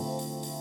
Música